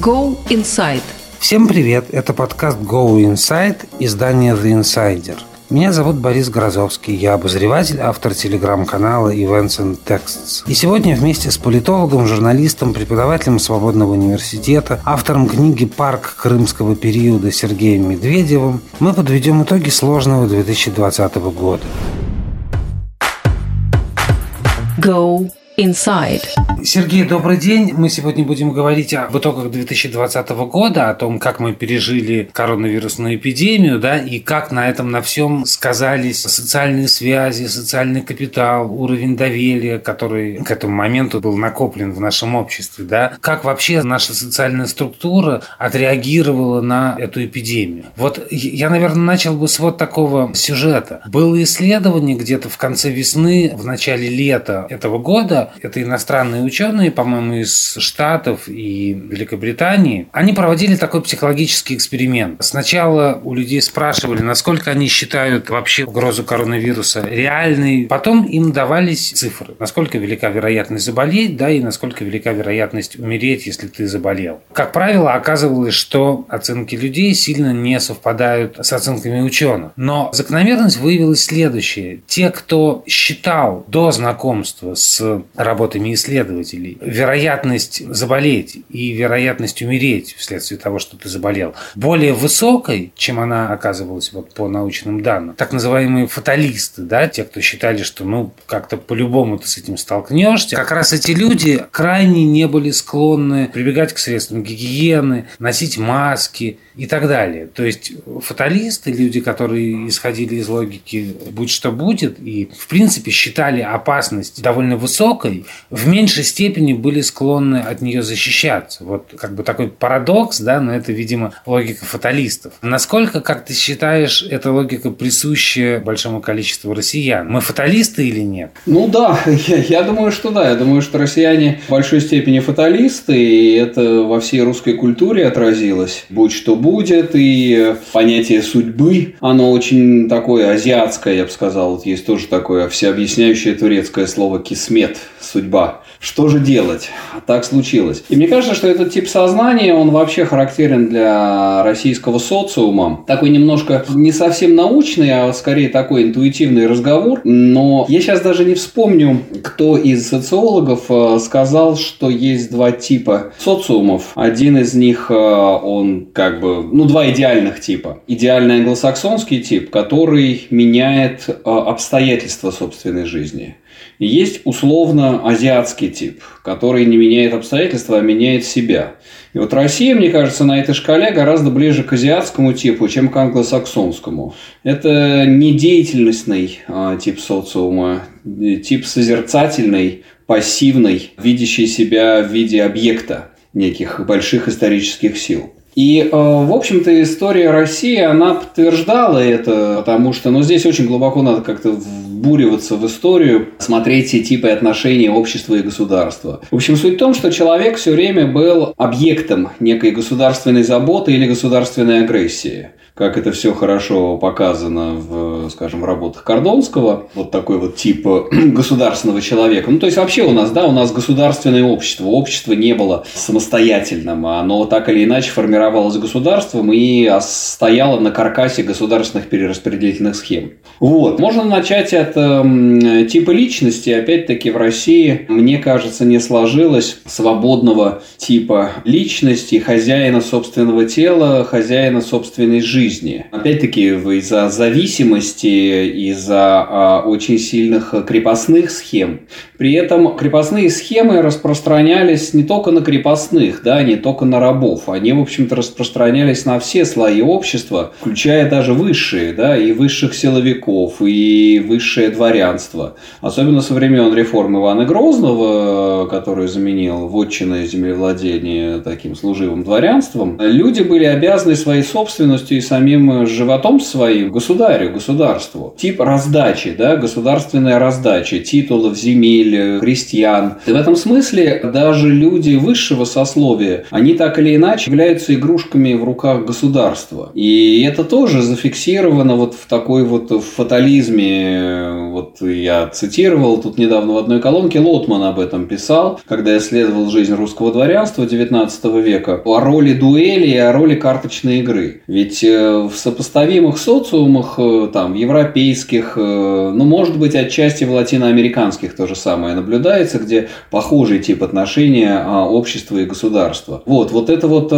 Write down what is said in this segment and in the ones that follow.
Go Inside. Всем привет! Это подкаст Go Inside издания The Insider. Меня зовут Борис Грозовский, я обозреватель, автор телеграм-канала Events and Texts. И сегодня вместе с политологом, журналистом, преподавателем Свободного университета, автором книги «Парк крымского периода» Сергеем Медведевым мы подведем итоги сложного 2020 года. Go Inside. Сергей, добрый день. Мы сегодня будем говорить об итогах 2020 года, о том, как мы пережили коронавирусную эпидемию, да, и как на этом на всем сказались социальные связи, социальный капитал, уровень доверия, который к этому моменту был накоплен в нашем обществе, да. Как вообще наша социальная структура отреагировала на эту эпидемию. Вот я, наверное, начал бы с вот такого сюжета. Было исследование где-то в конце весны, в начале лета этого года, это иностранные ученые, по-моему, из Штатов и Великобритании. Они проводили такой психологический эксперимент. Сначала у людей спрашивали, насколько они считают вообще угрозу коронавируса реальной. Потом им давались цифры. Насколько велика вероятность заболеть, да, и насколько велика вероятность умереть, если ты заболел. Как правило, оказывалось, что оценки людей сильно не совпадают с оценками ученых. Но закономерность выявилась следующее. Те, кто считал до знакомства с работами исследователей, вероятность заболеть и вероятность умереть вследствие того, что ты заболел, более высокой, чем она оказывалась вот по научным данным. Так называемые фаталисты, да, те, кто считали, что ну как-то по-любому ты с этим столкнешься, как раз эти люди крайне не были склонны прибегать к средствам гигиены, носить маски и так далее. То есть фаталисты, люди, которые исходили из логики «будь что будет» и в принципе считали опасность довольно высокой, высокой, в меньшей степени были склонны от нее защищаться. Вот как бы такой парадокс, да, но это, видимо, логика фаталистов. Насколько, как ты считаешь, эта логика присуща большому количеству россиян? Мы фаталисты или нет? Ну да, я, я думаю, что да. Я думаю, что россияне в большой степени фаталисты, и это во всей русской культуре отразилось. Будь что будет, и понятие судьбы, оно очень такое азиатское, я бы сказал. Вот есть тоже такое всеобъясняющее турецкое слово «кисмет», судьба. Что же делать? Так случилось. И мне кажется, что этот тип сознания, он вообще характерен для российского социума. Такой немножко не совсем научный, а скорее такой интуитивный разговор. Но я сейчас даже не вспомню, кто из социологов э, сказал, что есть два типа социумов. Один из них, э, он как бы, ну, два идеальных типа. Идеальный англосаксонский тип, который меняет э, обстоятельства собственной жизни. Есть условно азиатский тип, который не меняет обстоятельства, а меняет себя. И вот Россия, мне кажется, на этой шкале гораздо ближе к азиатскому типу, чем к англосаксонскому. Это не деятельностный а, тип социума, тип созерцательный, пассивный, видящий себя в виде объекта неких больших исторических сил. И, э, в общем-то, история России, она подтверждала это, потому что, ну, здесь очень глубоко надо как-то вбуриваться в историю, смотреть все типы отношений общества и государства. В общем, суть в том, что человек все время был объектом некой государственной заботы или государственной агрессии как это все хорошо показано в, скажем, работах Кордонского, вот такой вот тип государственного человека. Ну, то есть вообще у нас, да, у нас государственное общество. Общество не было самостоятельным, оно так или иначе формировалось государством и стояло на каркасе государственных перераспределительных схем. Вот. Можно начать от э, типа личности. Опять-таки в России, мне кажется, не сложилось свободного типа личности, хозяина собственного тела, хозяина собственной жизни. Опять-таки, из-за зависимости, из-за а, очень сильных крепостных схем. При этом крепостные схемы распространялись не только на крепостных, да, не только на рабов. Они, в общем-то, распространялись на все слои общества, включая даже высшие, да, и высших силовиков, и высшее дворянство. Особенно со времен реформы Ивана Грозного, который заменил вотчинное землевладение таким служивым дворянством, люди были обязаны своей собственностью и самим животом своим государю, государству. Тип раздачи, да, государственная раздача титулов, земель, крестьян. И в этом смысле даже люди высшего сословия, они так или иначе являются игрушками в руках государства. И это тоже зафиксировано вот в такой вот фатализме. Вот я цитировал тут недавно в одной колонке, Лотман об этом писал, когда исследовал жизнь русского дворянства XIX века, о роли дуэли и о роли карточной игры. Ведь э, в сопоставимых социумах, э, там, европейских, э, ну, может быть, отчасти в латиноамериканских то же самое наблюдается, где похожий тип отношения а, общества и государства. Вот, вот это вот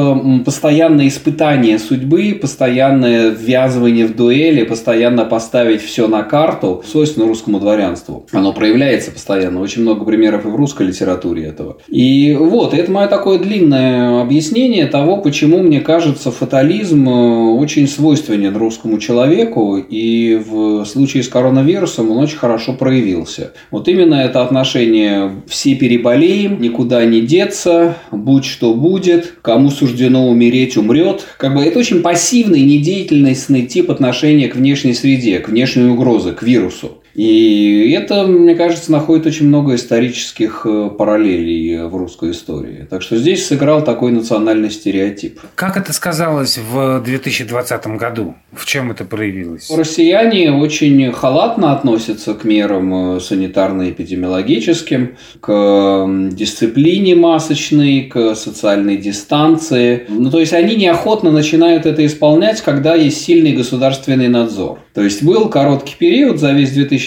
постоянное испытание судьбы, постоянное ввязывание в дуэли, постоянно поставить все на карту, свойственно русскому дворянству. Оно проявляется постоянно. Очень много примеров и в русской литературе этого. И вот, это мое такое длинное объяснение того, почему, мне кажется, фатализм э, очень свойственен русскому человеку, и в случае с коронавирусом он очень хорошо проявился. Вот именно это отношение «все переболеем, никуда не деться, будь что будет, кому суждено умереть, умрет». Как бы это очень пассивный, недеятельностный тип отношения к внешней среде, к внешней угрозе, к вирусу. И это, мне кажется, находит очень много исторических э, параллелей в русской истории. Так что здесь сыграл такой национальный стереотип. Как это сказалось в 2020 году? В чем это проявилось? Россияне очень халатно относятся к мерам э, санитарно-эпидемиологическим, к дисциплине масочной, к социальной дистанции. Ну, то есть они неохотно начинают это исполнять, когда есть сильный государственный надзор. То есть был короткий период за весь 2020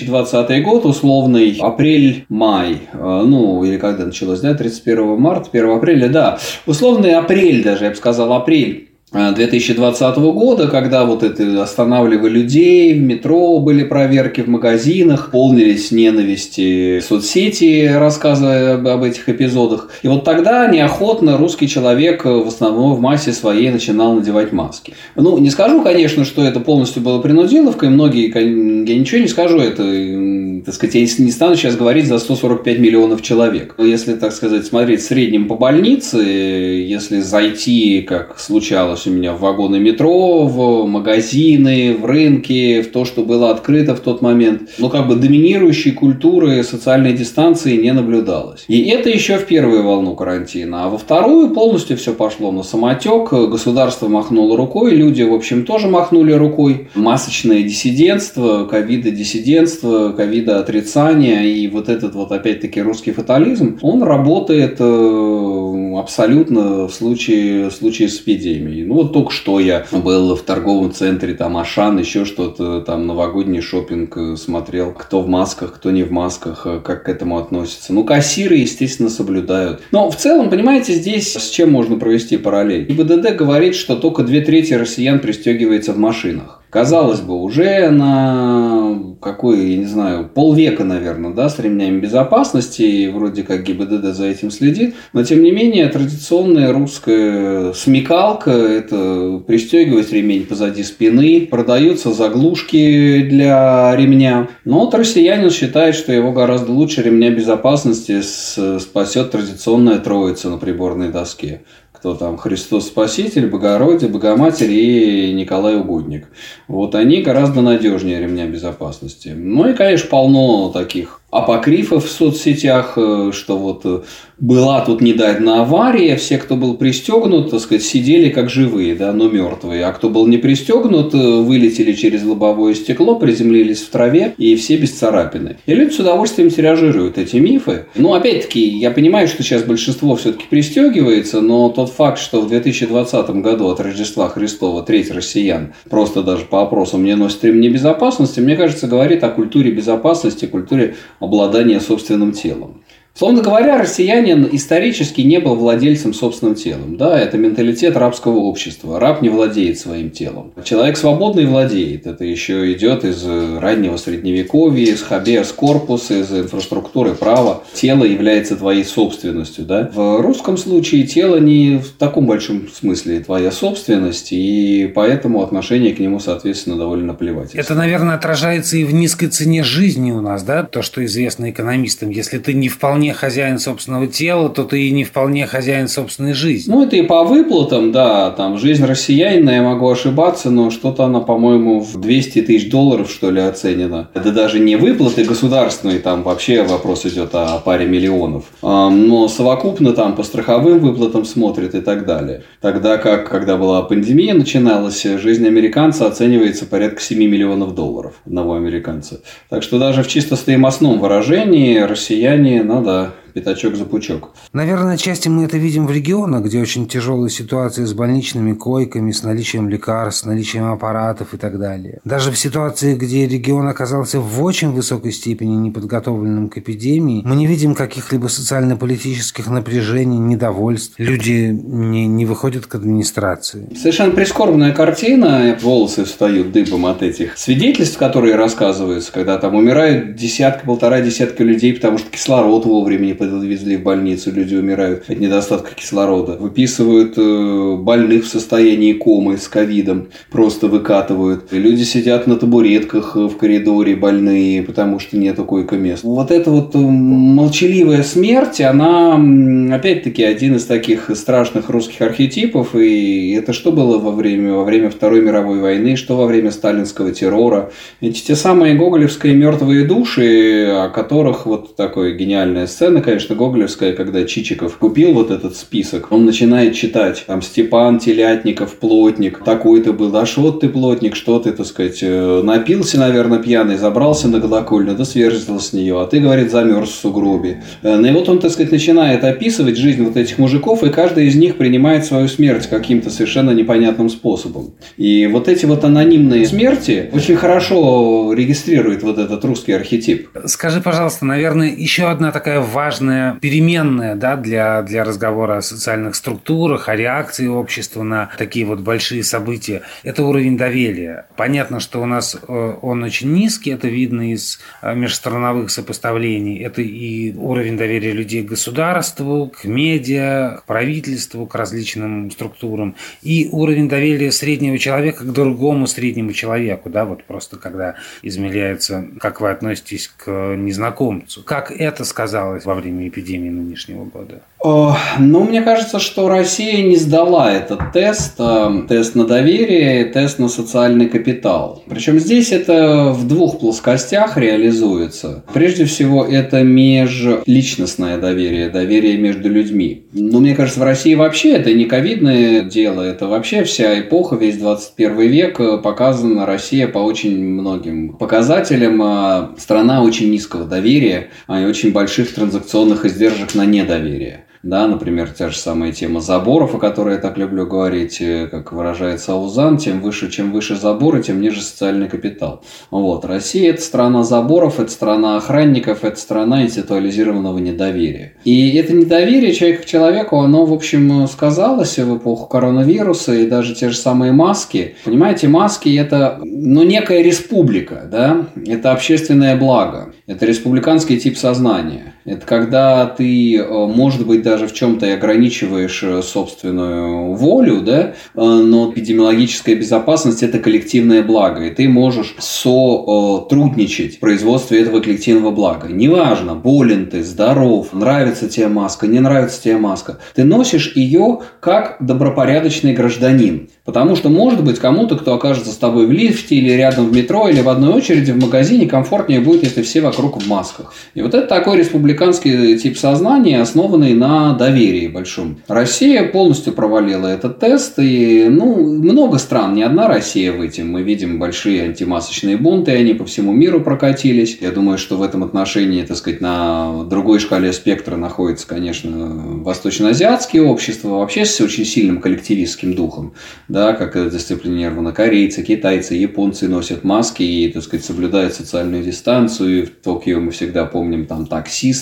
год, условный апрель-май, э, ну или когда началось, да, 31 марта, 1 апреля, да, условный апрель даже, я бы сказал, апрель 2020 года, когда вот это останавливали людей, в метро были проверки, в магазинах, полнились ненависти соцсети, рассказывая об этих эпизодах. И вот тогда неохотно русский человек в основном в массе своей начинал надевать маски. Ну, не скажу, конечно, что это полностью было принудиловкой, многие, я ничего не скажу, это, так сказать, я не стану сейчас говорить за 145 миллионов человек. Если, так сказать, смотреть в среднем по больнице, если зайти, как случалось у меня в вагоны метро, в магазины, в рынки, в то, что было открыто в тот момент. Но как бы доминирующей культуры социальной дистанции не наблюдалось. И это еще в первую волну карантина. А во вторую полностью все пошло на самотек. Государство махнуло рукой, люди, в общем, тоже махнули рукой. Масочное диссидентство, ковида-диссидентство, ковида-отрицание и вот этот вот опять-таки русский фатализм, он работает абсолютно в случае, в случае с эпидемией. Ну, вот только что я был в торговом центре, там, Ашан, еще что-то, там, новогодний шопинг э, смотрел, кто в масках, кто не в масках, э, как к этому относятся. Ну, кассиры, естественно, соблюдают. Но в целом, понимаете, здесь с чем можно провести параллель? ИБДД говорит, что только две трети россиян пристегивается в машинах. Казалось бы, уже на какой, я не знаю, полвека, наверное, да, с ремнями безопасности, и вроде как ГИБДД за этим следит, но тем не менее традиционная русская смекалка – это пристегивать ремень позади спины, продаются заглушки для ремня, но вот россиянин считает, что его гораздо лучше ремня безопасности спасет традиционная троица на приборной доске кто там Христос Спаситель, Богородие, Богоматерь и Николай Угодник. Вот они гораздо надежнее ремня безопасности. Ну и, конечно, полно таких апокрифов в соцсетях, э, что вот э, была тут недавно авария, все, кто был пристегнут, так сказать, сидели как живые, да, но мертвые. А кто был не пристегнут, э, вылетели через лобовое стекло, приземлились в траве, и все без царапины. И люди с удовольствием тиражируют эти мифы. Ну, опять-таки, я понимаю, что сейчас большинство все-таки пристегивается, но тот факт, что в 2020 году от Рождества Христова треть россиян просто даже по опросам не носит ремни безопасности, мне кажется, говорит о культуре безопасности, культуре обладания собственным телом. Словно говоря, россиянин исторически не был владельцем собственным телом. Да, это менталитет рабского общества. Раб не владеет своим телом. Человек свободный владеет. Это еще идет из раннего средневековья, из хабеас корпус, из инфраструктуры права. Тело является твоей собственностью. Да? В русском случае тело не в таком большом смысле твоя собственность, и поэтому отношение к нему, соответственно, довольно плевать. Это, наверное, отражается и в низкой цене жизни у нас, да, то, что известно экономистам. Если ты не вполне вполне хозяин собственного тела, то ты и не вполне хозяин собственной жизни. Ну, это и по выплатам, да, там жизнь россиянина, я могу ошибаться, но что-то она, по-моему, в 200 тысяч долларов, что ли, оценена. Это даже не выплаты государственные, там вообще вопрос идет о паре миллионов. Но совокупно там по страховым выплатам смотрят и так далее. Тогда как, когда была пандемия начиналась, жизнь американца оценивается порядка 7 миллионов долларов одного американца. Так что даже в чисто стоимостном выражении россияне, ну да, the пятачок за пучок. Наверное, части мы это видим в регионах, где очень тяжелые ситуации с больничными койками, с наличием лекарств, с наличием аппаратов и так далее. Даже в ситуации, где регион оказался в очень высокой степени неподготовленным к эпидемии, мы не видим каких-либо социально-политических напряжений, недовольств. Люди не, не выходят к администрации. Совершенно прискорбная картина. Волосы встают дыбом от этих свидетельств, которые рассказываются, когда там умирают десятка, полтора десятка людей, потому что кислород вовремя не подвезли в больницу, люди умирают от недостатка кислорода. Выписывают э, больных в состоянии комы с ковидом, просто выкатывают. Люди сидят на табуретках в коридоре больные, потому что нет койко-мест. Вот эта вот э, молчаливая смерть, она, опять-таки, один из таких страшных русских архетипов. И это что было во время, во время Второй мировой войны, что во время сталинского террора. Эти те самые гоголевские мертвые души, о которых вот такая гениальная сцена, конечно, гоголевская, когда Чичиков купил вот этот список, он начинает читать, там, Степан Телятников, плотник, такой-то был, а что ты плотник, что ты, так сказать, э, напился, наверное, пьяный, забрался на колокольню, да сверзил с нее, а ты, говорит, замерз в сугробе. Э, и вот он, так сказать, начинает описывать жизнь вот этих мужиков, и каждый из них принимает свою смерть каким-то совершенно непонятным способом. И вот эти вот анонимные смерти очень хорошо регистрирует вот этот русский архетип. Скажи, пожалуйста, наверное, еще одна такая важная важная переменная да, для, для разговора о социальных структурах, о реакции общества на такие вот большие события. Это уровень доверия. Понятно, что у нас э, он очень низкий, это видно из э, межстрановых сопоставлений. Это и уровень доверия людей к государству, к медиа, к правительству, к различным структурам. И уровень доверия среднего человека к другому среднему человеку. Да, вот просто когда измеряется, как вы относитесь к незнакомцу. Как это сказалось во время эпидемии нынешнего года? Ну, мне кажется, что Россия не сдала этот тест, э, тест на доверие, тест на социальный капитал. Причем здесь это в двух плоскостях реализуется. Прежде всего, это межличностное доверие, доверие между людьми. Но мне кажется, в России вообще это не ковидное дело, это вообще вся эпоха, весь 21 век э, показана Россия по очень многим показателям. Э, страна очень низкого доверия а и очень больших транзакционных издержек на недоверие да, например, та же самая тема заборов, о которой я так люблю говорить, э, как выражается Аузан, тем выше, чем выше заборы, тем ниже социальный капитал. Вот. Россия – это страна заборов, это страна охранников, это страна интеллектуализированного недоверия. И это недоверие человека к человеку, оно, в общем, сказалось в эпоху коронавируса и даже те же самые маски. Понимаете, маски – это, ну, некая республика, да, это общественное благо, это республиканский тип сознания. Это когда ты, э, может быть, даже в чем-то и ограничиваешь э, собственную волю, да, э, но эпидемиологическая безопасность – это коллективное благо, и ты можешь сотрудничать в производстве этого коллективного блага. Неважно, болен ты, здоров, нравится тебе маска, не нравится тебе маска. Ты носишь ее как добропорядочный гражданин. Потому что, может быть, кому-то, кто окажется с тобой в лифте или рядом в метро или в одной очереди в магазине, комфортнее будет, если все вокруг в масках. И вот это такой республиканский тип сознания, основанный на доверии большом. Россия полностью провалила этот тест, и ну, много стран, не одна Россия в этом. Мы видим большие антимасочные бунты, они по всему миру прокатились. Я думаю, что в этом отношении, так сказать, на другой шкале спектра находится, конечно, восточноазиатские общества, вообще с очень сильным коллективистским духом да, как это дисциплинировано. Корейцы, китайцы, японцы носят маски и, так сказать, соблюдают социальную дистанцию. В Токио мы всегда помним там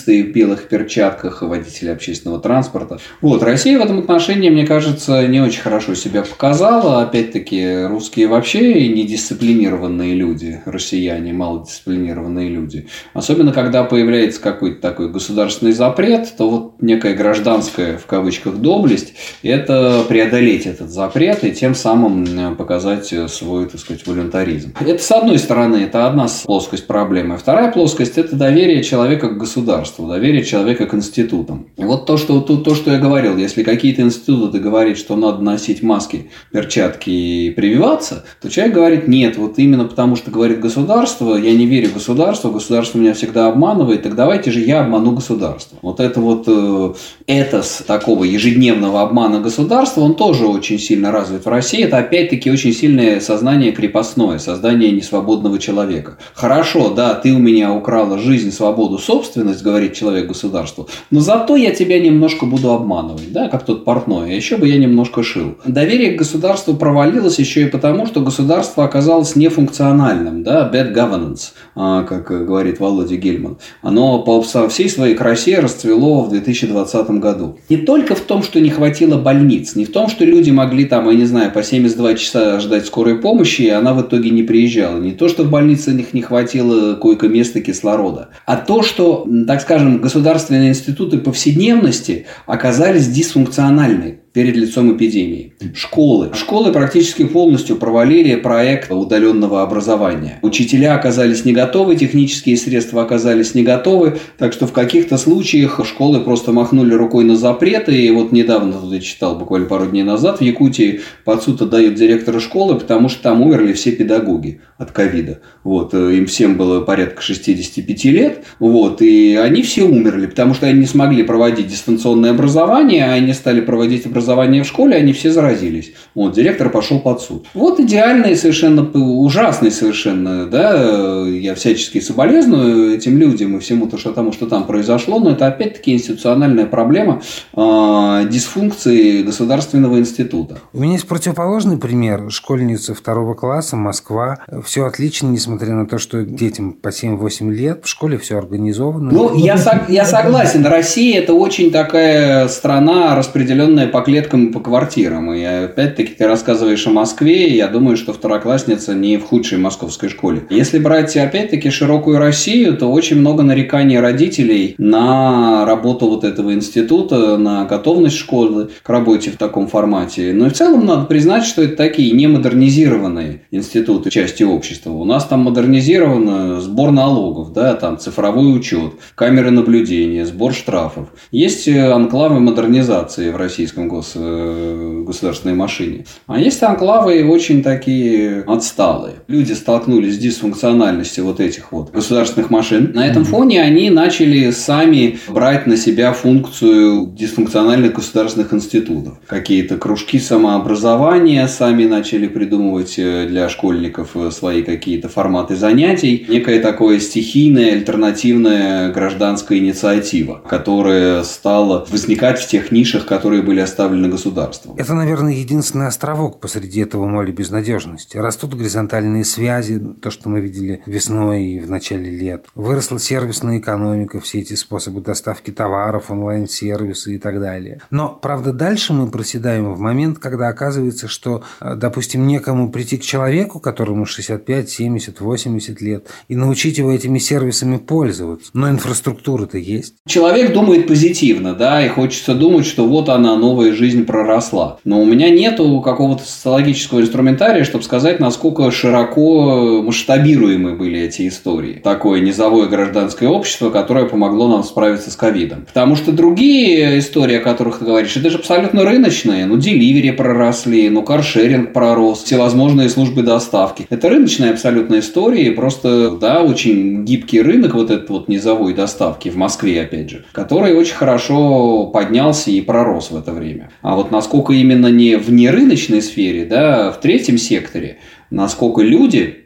таксисты в белых перчатках, водители общественного транспорта. Вот, Россия в этом отношении, мне кажется, не очень хорошо себя показала. Опять-таки, русские вообще недисциплинированные люди, россияне, малодисциплинированные люди. Особенно, когда появляется какой-то такой государственный запрет, то вот некая гражданская, в кавычках, доблесть – это преодолеть этот запрет и тем самым показать свой, так сказать, волюнтаризм. Это с одной стороны, это одна плоскость проблемы. Вторая плоскость – это доверие человека к государству. Государству, доверие человека к институтам. Вот то, что, то, то, что я говорил, если какие-то институты говорят, что надо носить маски, перчатки и прививаться, то человек говорит, нет, вот именно потому, что говорит государство, я не верю в государство, государство меня всегда обманывает, так давайте же я обману государство. Вот это вот э, этос такого ежедневного обмана государства, он тоже очень сильно развит в России. Это опять-таки очень сильное сознание крепостное, создание несвободного человека. Хорошо, да, ты у меня украла жизнь, свободу, собственность, говорит человек государству, но зато я тебя немножко буду обманывать, да, как тот портной, а еще бы я немножко шил. Доверие к государству провалилось еще и потому, что государство оказалось нефункциональным, да, bad governance, а, как говорит Володя Гельман. Оно по всей своей красе расцвело в 2020 году. Не только в том, что не хватило больниц, не в том, что люди могли там, я не знаю, по 72 часа ждать скорой помощи, и она в итоге не приезжала. Не то, что в больнице них не хватило койко-места кислорода, а то, что, так скажем, государственные институты повседневности оказались дисфункциональны перед лицом эпидемии. Школы. Школы практически полностью провалили проект удаленного образования. Учителя оказались не готовы, технические средства оказались не готовы, так что в каких-то случаях школы просто махнули рукой на запреты. И вот недавно, тут я читал буквально пару дней назад, в Якутии под суд отдают директора школы, потому что там умерли все педагоги от ковида. Вот, э, им всем было порядка 65 лет, вот, и они все умерли, потому что они не смогли проводить дистанционное образование, а они стали проводить образование образования в школе, они все заразились. Вот, директор пошел под суд. Вот идеальный совершенно, ужасный совершенно, да, я всячески соболезную этим людям и всему то, что тому, что там произошло, но это опять-таки институциональная проблема э, дисфункции государственного института. У меня есть противоположный пример. Школьница второго класса, Москва. Все отлично, несмотря на то, что детям по 7-8 лет, в школе все организовано. Ну, я, я согласен. Россия – это очень такая страна, распределенная по клеткам и по квартирам. И опять-таки ты рассказываешь о Москве, и я думаю, что второклассница не в худшей московской школе. Если брать опять-таки широкую Россию, то очень много нареканий родителей на работу вот этого института, на готовность школы к работе в таком формате. Но в целом надо признать, что это такие не модернизированные институты части общества. У нас там модернизирован сбор налогов, да, там цифровой учет, камеры наблюдения, сбор штрафов. Есть анклавы модернизации в российском государстве э, государственной машине. А есть анклавы очень такие отсталые. Люди столкнулись с дисфункциональностью вот этих вот государственных машин. На этом фоне они начали сами брать на себя функцию дисфункциональных государственных институтов. Какие-то кружки самообразования сами начали придумывать э, для школьников э, свои какие-то форматы занятий. Некое такое стихийное, альтернативная гражданская инициатива, которая стала возникать в тех нишах, которые были оставлены оставлены государством. Это, наверное, единственный островок посреди этого моря безнадежности. Растут горизонтальные связи, то, что мы видели весной и в начале лет. Выросла сервисная экономика, все эти способы доставки товаров, онлайн-сервисы и так далее. Но, правда, дальше мы проседаем в момент, когда оказывается, что, э, допустим, некому прийти к человеку, которому 65, 70, 80 лет, и научить его этими сервисами пользоваться. Но инфраструктура-то есть. Человек думает позитивно, да, и хочется думать, что вот она, новая жизнь жизнь проросла. Но у меня нету какого-то социологического инструментария, чтобы сказать, насколько широко масштабируемы были эти истории. Такое низовое гражданское общество, которое помогло нам справиться с ковидом. Потому что другие истории, о которых ты говоришь, это же абсолютно рыночные. Ну, деливери проросли, ну, каршеринг пророс, всевозможные службы доставки. Это рыночные абсолютно истории, просто, да, очень гибкий рынок вот этот вот низовой доставки в Москве, опять же, который очень хорошо поднялся и пророс в это время. А вот насколько именно не в нерыночной сфере, да, а в третьем секторе, насколько люди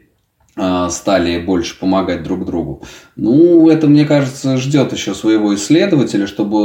а, стали больше помогать друг другу. Ну, это, мне кажется, ждет еще своего исследователя, чтобы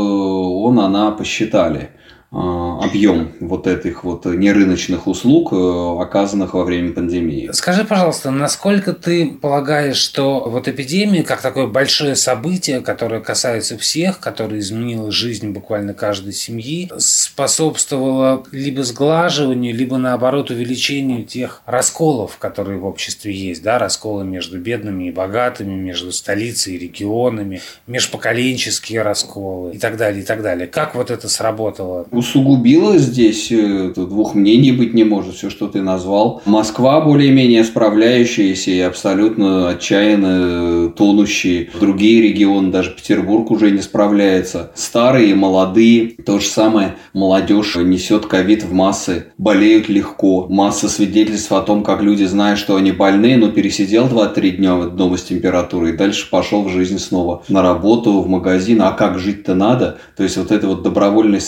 он, она посчитали. А, объем вот этих вот нерыночных услуг, э, оказанных во время пандемии. Скажи, пожалуйста, насколько ты полагаешь, что вот эпидемия, как такое большое событие, которое касается всех, которое изменило жизнь буквально каждой семьи, способствовало либо сглаживанию, либо наоборот увеличению тех расколов, которые в обществе есть, да, расколы между бедными и богатыми, между столицей и регионами, межпоколенческие расколы и так далее, и так далее. Как вот это сработало? Усугубило здесь, э, двух мнений быть не может, все, что ты назвал. Москва более-менее справляющаяся и абсолютно отчаянно тонущие. Другие регионы, даже Петербург уже не справляется. Старые, молодые, то же самое. Молодежь несет ковид в массы, болеют легко. Масса свидетельств о том, как люди знают, что они больны, но пересидел 2-3 дня дома с температурой и дальше пошел в жизнь снова. На работу, в магазин. А как жить-то надо? То есть вот это вот добровольной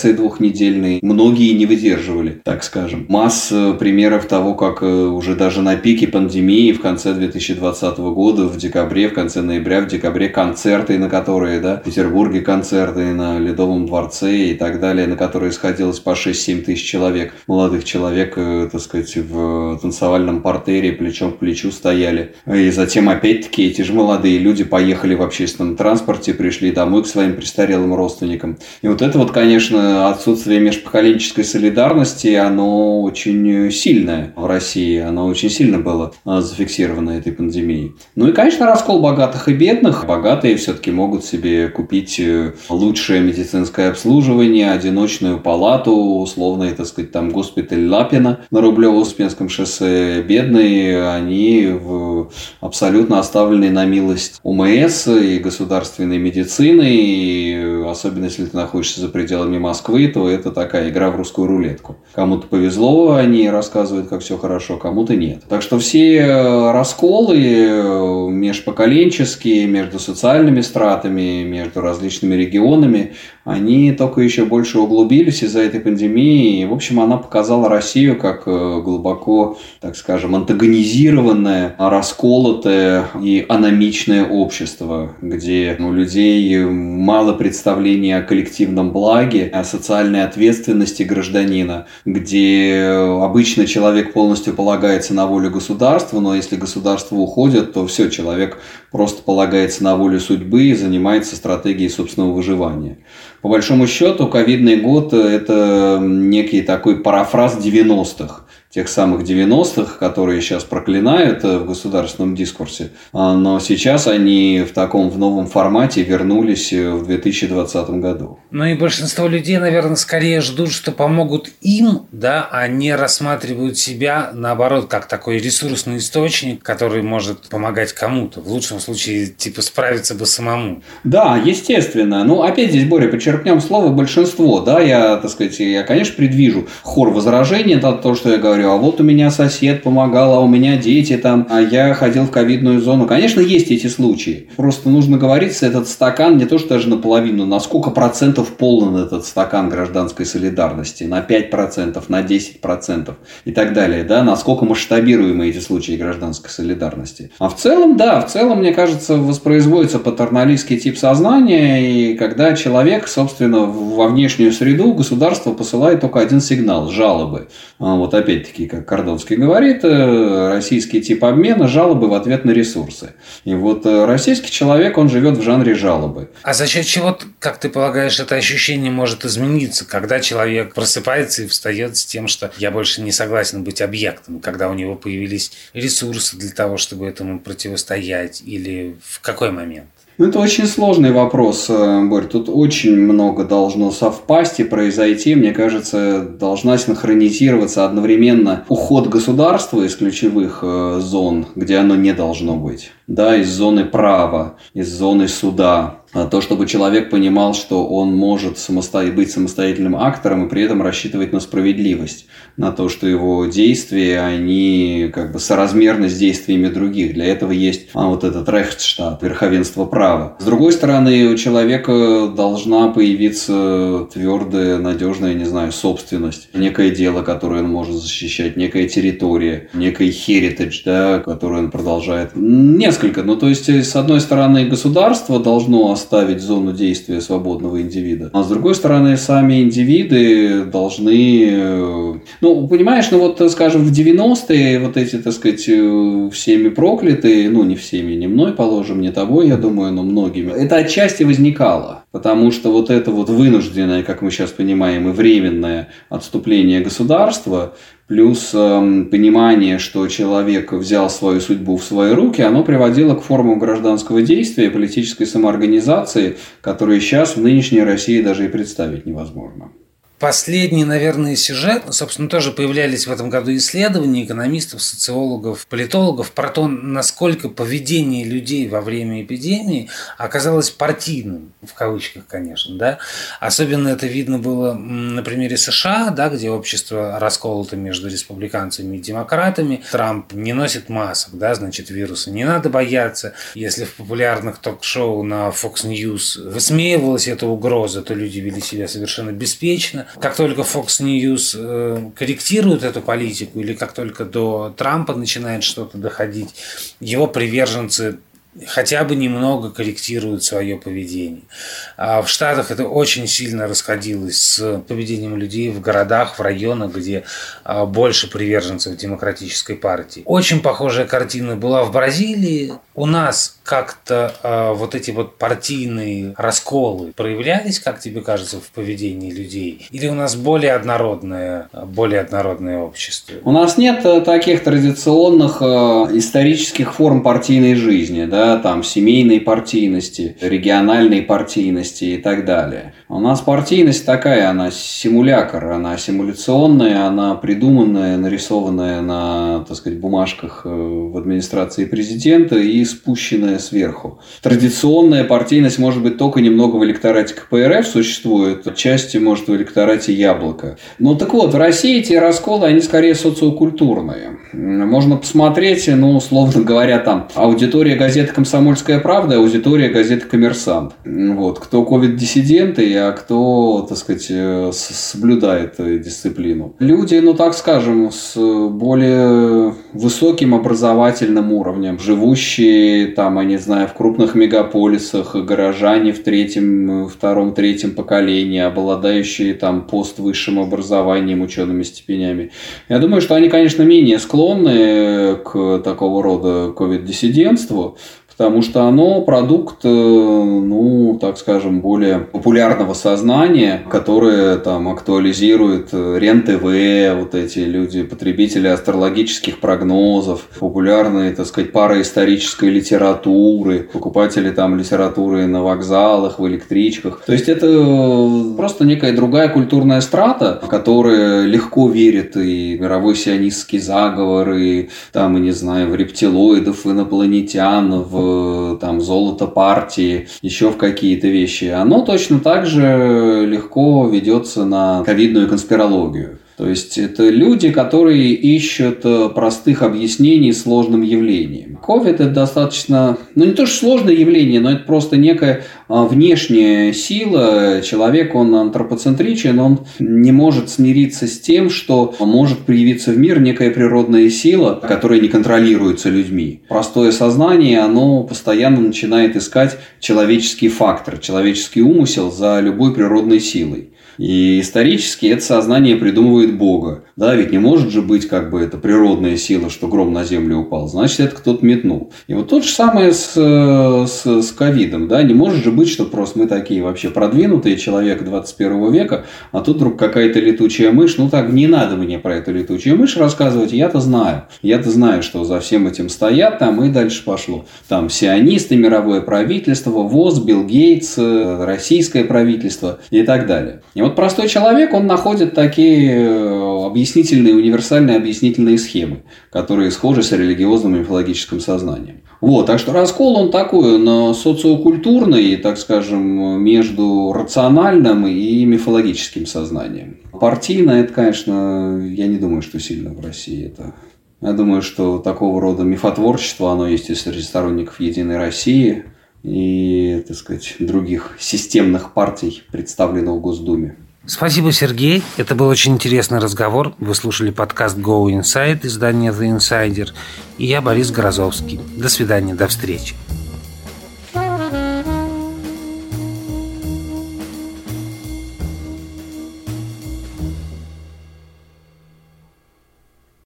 самоизоляции двухнедельной многие не выдерживали, так скажем. Масса примеров того, как э, уже даже на пике пандемии в конце 2020 года, в декабре, в конце ноября, в декабре концерты, на которые, да, в Петербурге концерты на Ледовом дворце и так далее, на которые сходилось по 6-7 тысяч человек, молодых человек, э, так сказать, в танцевальном портере плечом к плечу стояли. И затем опять-таки эти же молодые люди поехали в общественном транспорте, пришли домой к своим престарелым родственникам. И вот это вот, конечно, отсутствие межпоколенческой солидарности, оно очень сильное в России, оно очень сильно было а, зафиксировано этой пандемией. Ну и, конечно, раскол богатых и бедных. Богатые все-таки могут себе купить э, лучшее медицинское обслуживание, одиночную палату, условно, так сказать, там госпиталь Лапина на Рублево-Успенском шоссе. Бедные, они в абсолютно оставлены на милость УМС и государственной медицины, и особенно если ты находишься за пределами Москвы, то это такая игра в русскую рулетку. Кому-то повезло, они рассказывают, как все хорошо, кому-то нет. Так что все э, расколы э, межпоколенческие, между социальными стратами, между различными регионами, они только еще больше углубились из-за этой пандемии. И, в общем, она показала Россию как э, глубоко, так скажем, антагонизированное, расколотое и аномичное общество, где у людей мало представления о коллективном благе, о социальной ответственности гражданина, где обычно человек полностью полагается на волю государства, но если государство уходит, то все, человек просто полагается на волю судьбы и занимается стратегией собственного выживания. По большому счету, ковидный год – это некий такой парафраз 90-х тех самых 90-х, которые сейчас проклинают э, в государственном дискурсе, а, но сейчас они в таком в новом формате вернулись э, в 2020 году. Ну и большинство людей, наверное, скорее ждут, что помогут им, да, а не рассматривают себя, наоборот, как такой ресурсный источник, который может помогать кому-то. В лучшем случае, типа, справиться бы самому. Да, естественно. Ну, опять здесь, Боря, подчеркнем слово «большинство». Да, я, так сказать, я, конечно, предвижу хор возражений, это то, что я говорю говорю, а вот у меня сосед помогал, а у меня дети там, а я ходил в ковидную зону. Конечно, есть эти случаи. Просто нужно говорить, этот стакан не то, что даже наполовину, на сколько процентов полон этот стакан гражданской солидарности? На 5%, на 10% и так далее, да? Насколько масштабируемы эти случаи гражданской солидарности? А в целом, да, в целом, мне кажется, воспроизводится патерналистский тип сознания, и когда человек, собственно, во внешнюю среду государство посылает только один сигнал – жалобы. А вот опять опять-таки, как Кордонский говорит, э, российский тип обмена – жалобы в ответ на ресурсы. И вот э, российский человек, он живет в жанре жалобы. А за счет чего, как ты полагаешь, это ощущение может измениться, когда человек просыпается и встает с тем, что я больше не согласен быть объектом, когда у него появились ресурсы для того, чтобы этому противостоять, или в какой момент? Ну, это очень сложный вопрос, э, Борь. Тут очень много должно совпасть и произойти. Мне кажется, должна синхронизироваться одновременно уход государства из ключевых э, зон, где оно не должно быть. Да, из зоны права, из зоны суда, то, чтобы человек понимал, что он может самосто... быть самостоятельным актором и при этом рассчитывать на справедливость, на то, что его действия, они как бы соразмерны с действиями других. Для этого есть а, вот этот Рехтштадт, верховенство права. С другой стороны, у человека должна появиться твердая, надежная, не знаю, собственность, некое дело, которое он может защищать, некая территория, некий heritage, да, который он продолжает. Несколько. Ну, то есть, с одной стороны, государство должно оставить зону действия свободного индивида. А с другой стороны, сами индивиды должны... Э, ну, понимаешь, ну вот, скажем, в 90-е вот эти, так сказать, э, всеми проклятые, ну, не всеми, не мной, положим, не тобой, я думаю, но многими, это отчасти возникало. Потому что вот это вот вынужденное, как мы сейчас понимаем, и временное отступление государства плюс э, понимание, что человек взял свою судьбу в свои руки, оно приводило к формам гражданского действия и политической самоорганизации, которые сейчас в нынешней России даже и представить невозможно. Последний, наверное, сюжет, собственно, тоже появлялись в этом году исследования экономистов, социологов, политологов про то, насколько поведение людей во время эпидемии оказалось партийным, в кавычках, конечно, да. Особенно это видно было на примере США, да, где общество расколото между республиканцами и демократами. Трамп не носит масок, да, значит, вируса не надо бояться. Если в популярных ток-шоу на Fox News высмеивалась эта угроза, то люди вели себя совершенно беспечно. Как только Fox News э, корректирует эту политику или как только до Трампа начинает что-то доходить, его приверженцы хотя бы немного корректируют свое поведение. А в Штатах это очень сильно расходилось с поведением людей в городах, в районах, где а, больше приверженцев демократической партии. Очень похожая картина была в Бразилии. У нас как-то э, вот эти вот партийные расколы проявлялись, как тебе кажется, в поведении людей? Или у нас более однородное, более однородное общество? У нас нет э, таких традиционных э, исторических форм партийной жизни, да, там семейной партийности, региональной партийности и так далее. У нас партийность такая, она симулятор, она симуляционная, она придуманная, нарисованная на, так сказать, бумажках э, в администрации президента и спущенная сверху. Традиционная партийность может быть только немного в электорате КПРФ существует, отчасти может в электорате Яблоко. Ну так вот, в России эти расколы, они скорее социокультурные. Можно посмотреть, ну, условно говоря, там аудитория газеты «Комсомольская правда», аудитория газеты «Коммерсант». Вот. Кто ковид-диссиденты, а кто, так сказать, э, соблюдает дисциплину. Люди, ну так скажем, с более высоким образовательным уровнем, живущие там, они не знаю, в крупных мегаполисах, горожане в третьем, втором, третьем поколении, обладающие там поствысшим образованием, учеными степенями. Я думаю, что они, конечно, менее склонны к такого рода ковид-диссидентству, потому что оно продукт, э, ну, так скажем, более популярного сознания, которое там актуализирует э, РЕН-ТВ, вот эти люди, потребители астрологических прогнозов, популярные, так сказать, параисторической литературы, покупатели там литературы на вокзалах, в электричках. То есть это э, просто некая другая культурная страта, которая легко верит и в мировой сионистский заговор, и там, и не знаю, в рептилоидов, инопланетян, в там, золото партии, еще в какие-то вещи, оно точно так же легко ведется на ковидную конспирологию. То есть это люди, которые ищут э, простых объяснений сложным явлениям. COVID это достаточно, ну не то что сложное явление, но это просто некая а, внешняя сила. Человек, он антропоцентричен, он не может смириться с тем, что может проявиться в мир некая природная сила, которая не контролируется людьми. Простое сознание, оно постоянно начинает искать человеческий фактор, человеческий умысел за любой природной силой. И исторически это сознание придумывает Бога. Да, ведь не может же быть как бы это природная сила, что гром на землю упал. Значит, это кто-то метнул. И вот то же самое с, с, с ковидом. Да? Не может же быть, что просто мы такие вообще продвинутые человек 21 века, а тут вдруг какая-то летучая мышь. Ну так, не надо мне про эту летучую мышь рассказывать. Я-то знаю. Я-то знаю, что за всем этим стоят там и дальше пошло. Там сионисты, мировое правительство, ВОЗ, Билл Гейтс, э, российское правительство и так далее. И вот вот простой человек, он находит такие э, объяснительные, универсальные объяснительные схемы, которые схожи с религиозным и мифологическим сознанием. Вот, так что раскол он такой, он социокультурный, так скажем, между рациональным и мифологическим сознанием. Партийно это, конечно, я не думаю, что сильно в России это я думаю, что такого рода мифотворчество, оно есть и среди сторонников Единой России, и, так сказать, других системных партий, представленных в Госдуме. Спасибо, Сергей. Это был очень интересный разговор. Вы слушали подкаст Go Inside, издание The Insider. И я Борис Грозовский. До свидания, до встречи.